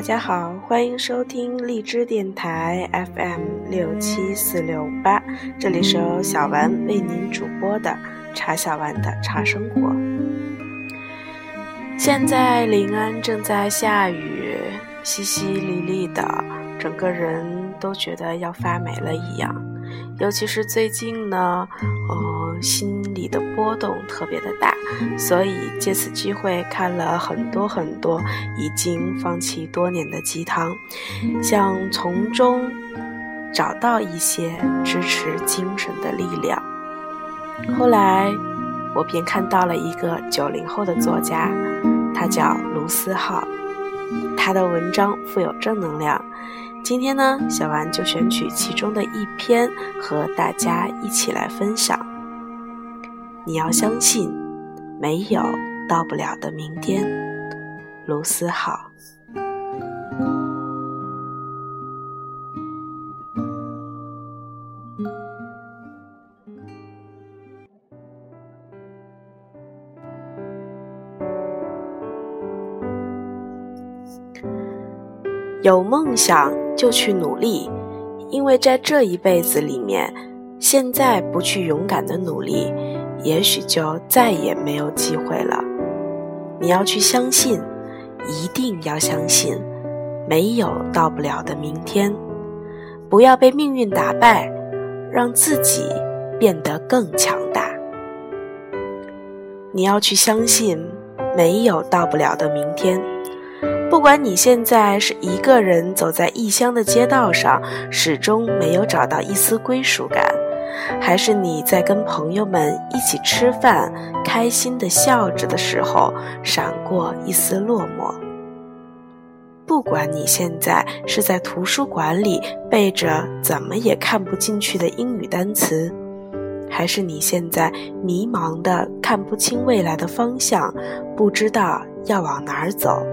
大家好，欢迎收听荔枝电台 FM 六七四六八，这里是由小丸为您主播的茶小丸的茶生活。现在临安正在下雨，淅淅沥沥的，整个人都觉得要发霉了一样。尤其是最近呢，嗯，心里的波动特别的大，所以借此机会看了很多很多已经放弃多年的鸡汤，想从中找到一些支持精神的力量。后来，我便看到了一个九零后的作家，他叫卢思浩，他的文章富有正能量。今天呢，小丸就选取其中的一篇和大家一起来分享。你要相信，没有到不了的明天。卢思浩。有梦想就去努力，因为在这一辈子里面，现在不去勇敢的努力，也许就再也没有机会了。你要去相信，一定要相信，没有到不了的明天。不要被命运打败，让自己变得更强大。你要去相信，没有到不了的明天。不管你现在是一个人走在异乡的街道上，始终没有找到一丝归属感，还是你在跟朋友们一起吃饭，开心的笑着的时候，闪过一丝落寞。不管你现在是在图书馆里背着怎么也看不进去的英语单词，还是你现在迷茫的看不清未来的方向，不知道要往哪儿走。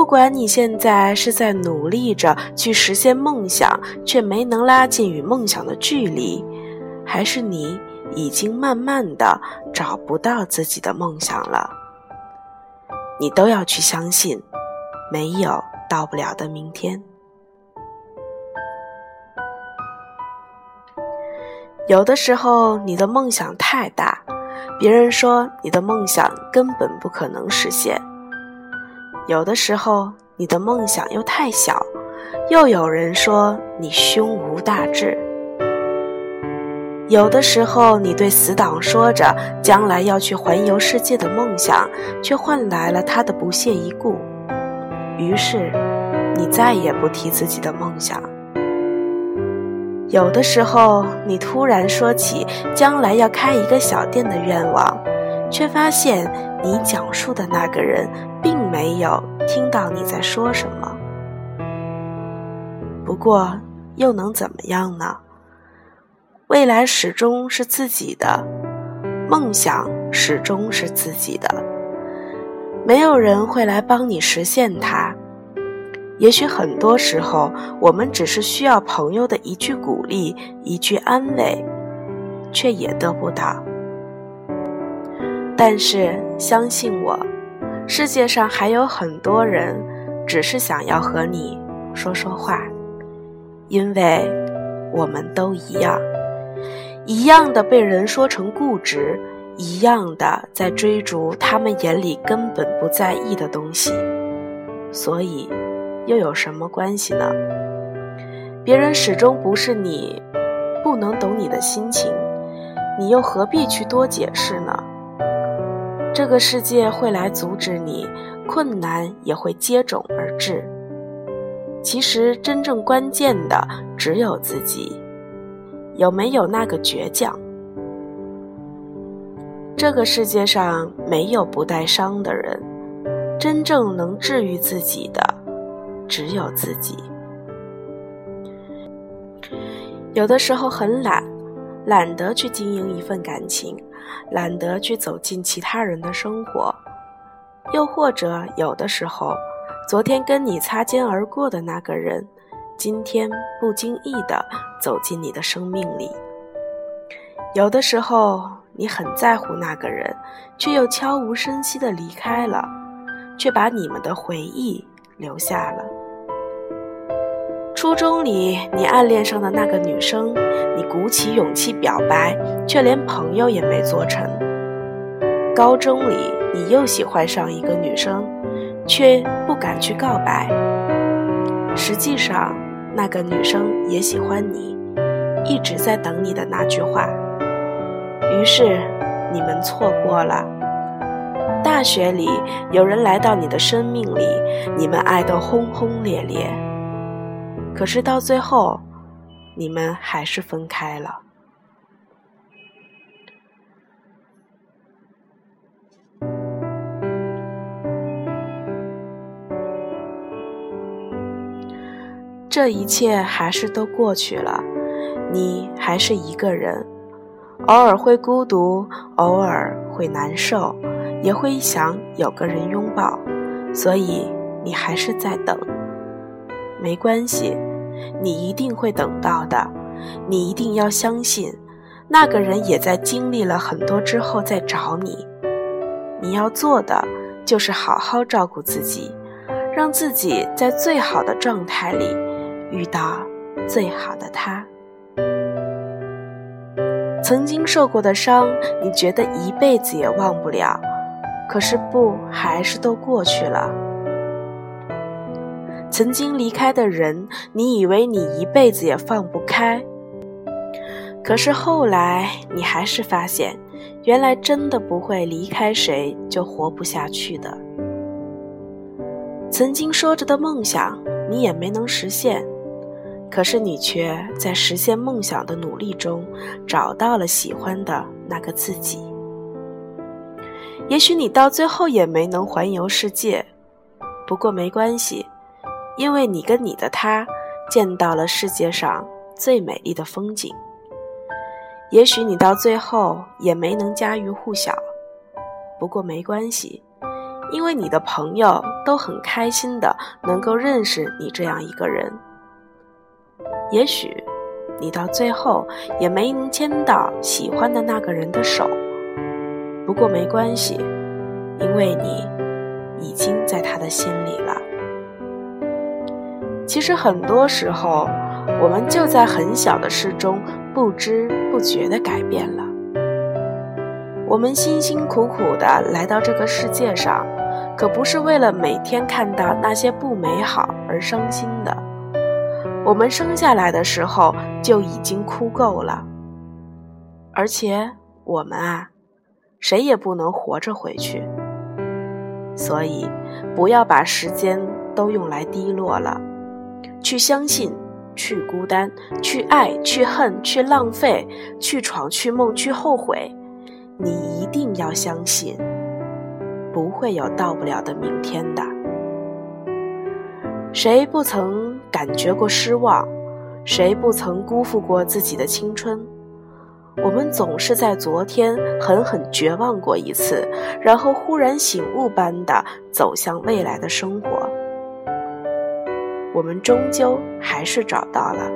不管你现在是在努力着去实现梦想，却没能拉近与梦想的距离，还是你已经慢慢的找不到自己的梦想了，你都要去相信，没有到不了的明天。有的时候，你的梦想太大，别人说你的梦想根本不可能实现。有的时候，你的梦想又太小，又有人说你胸无大志；有的时候，你对死党说着将来要去环游世界的梦想，却换来了他的不屑一顾。于是，你再也不提自己的梦想。有的时候，你突然说起将来要开一个小店的愿望。却发现你讲述的那个人并没有听到你在说什么。不过又能怎么样呢？未来始终是自己的，梦想始终是自己的，没有人会来帮你实现它。也许很多时候，我们只是需要朋友的一句鼓励、一句安慰，却也得不到。但是相信我，世界上还有很多人，只是想要和你说说话，因为我们都一样，一样的被人说成固执，一样的在追逐他们眼里根本不在意的东西，所以又有什么关系呢？别人始终不是你，不能懂你的心情，你又何必去多解释呢？这个世界会来阻止你，困难也会接踵而至。其实真正关键的只有自己，有没有那个倔强？这个世界上没有不带伤的人，真正能治愈自己的只有自己。有的时候很懒，懒得去经营一份感情。懒得去走进其他人的生活，又或者有的时候，昨天跟你擦肩而过的那个人，今天不经意的走进你的生命里。有的时候，你很在乎那个人，却又悄无声息的离开了，却把你们的回忆留下了。初中里，你暗恋上的那个女生，你鼓起勇气表白，却连朋友也没做成。高中里，你又喜欢上一个女生，却不敢去告白。实际上，那个女生也喜欢你，一直在等你的那句话。于是，你们错过了。大学里，有人来到你的生命里，你们爱得轰轰烈烈。可是到最后，你们还是分开了。这一切还是都过去了，你还是一个人，偶尔会孤独，偶尔会难受，也会想有个人拥抱，所以你还是在等。没关系。你一定会等到的，你一定要相信，那个人也在经历了很多之后再找你。你要做的就是好好照顾自己，让自己在最好的状态里遇到最好的他。曾经受过的伤，你觉得一辈子也忘不了，可是不，还是都过去了。曾经离开的人，你以为你一辈子也放不开，可是后来你还是发现，原来真的不会离开谁就活不下去的。曾经说着的梦想，你也没能实现，可是你却在实现梦想的努力中，找到了喜欢的那个自己。也许你到最后也没能环游世界，不过没关系。因为你跟你的他见到了世界上最美丽的风景，也许你到最后也没能家喻户晓，不过没关系，因为你的朋友都很开心的能够认识你这样一个人。也许你到最后也没能牵到喜欢的那个人的手，不过没关系，因为你已经在他的心里了。其实很多时候，我们就在很小的事中不知不觉地改变了。我们辛辛苦苦地来到这个世界上，可不是为了每天看到那些不美好而伤心的。我们生下来的时候就已经哭够了，而且我们啊，谁也不能活着回去。所以，不要把时间都用来低落了。去相信，去孤单，去爱，去恨，去浪费，去闯，去梦，去后悔。你一定要相信，不会有到不了的明天的。谁不曾感觉过失望？谁不曾辜负过自己的青春？我们总是在昨天狠狠绝望过一次，然后忽然醒悟般的走向未来的生活。我们终究还是找到了，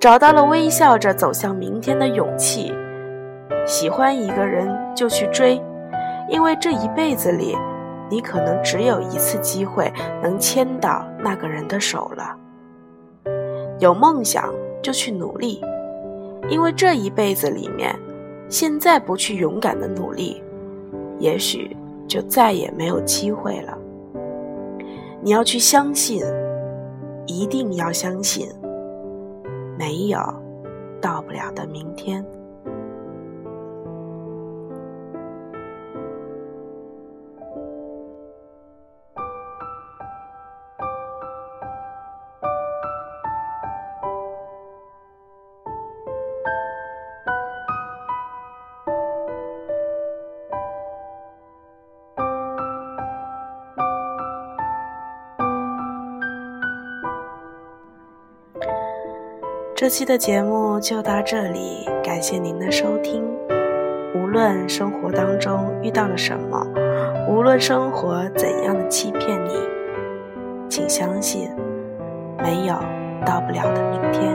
找到了微笑着走向明天的勇气。喜欢一个人就去追，因为这一辈子里，你可能只有一次机会能牵到那个人的手了。有梦想就去努力，因为这一辈子里面，现在不去勇敢的努力，也许就再也没有机会了。你要去相信。一定要相信，没有到不了的明天。这期的节目就到这里，感谢您的收听。无论生活当中遇到了什么，无论生活怎样的欺骗你，请相信，没有到不了的明天。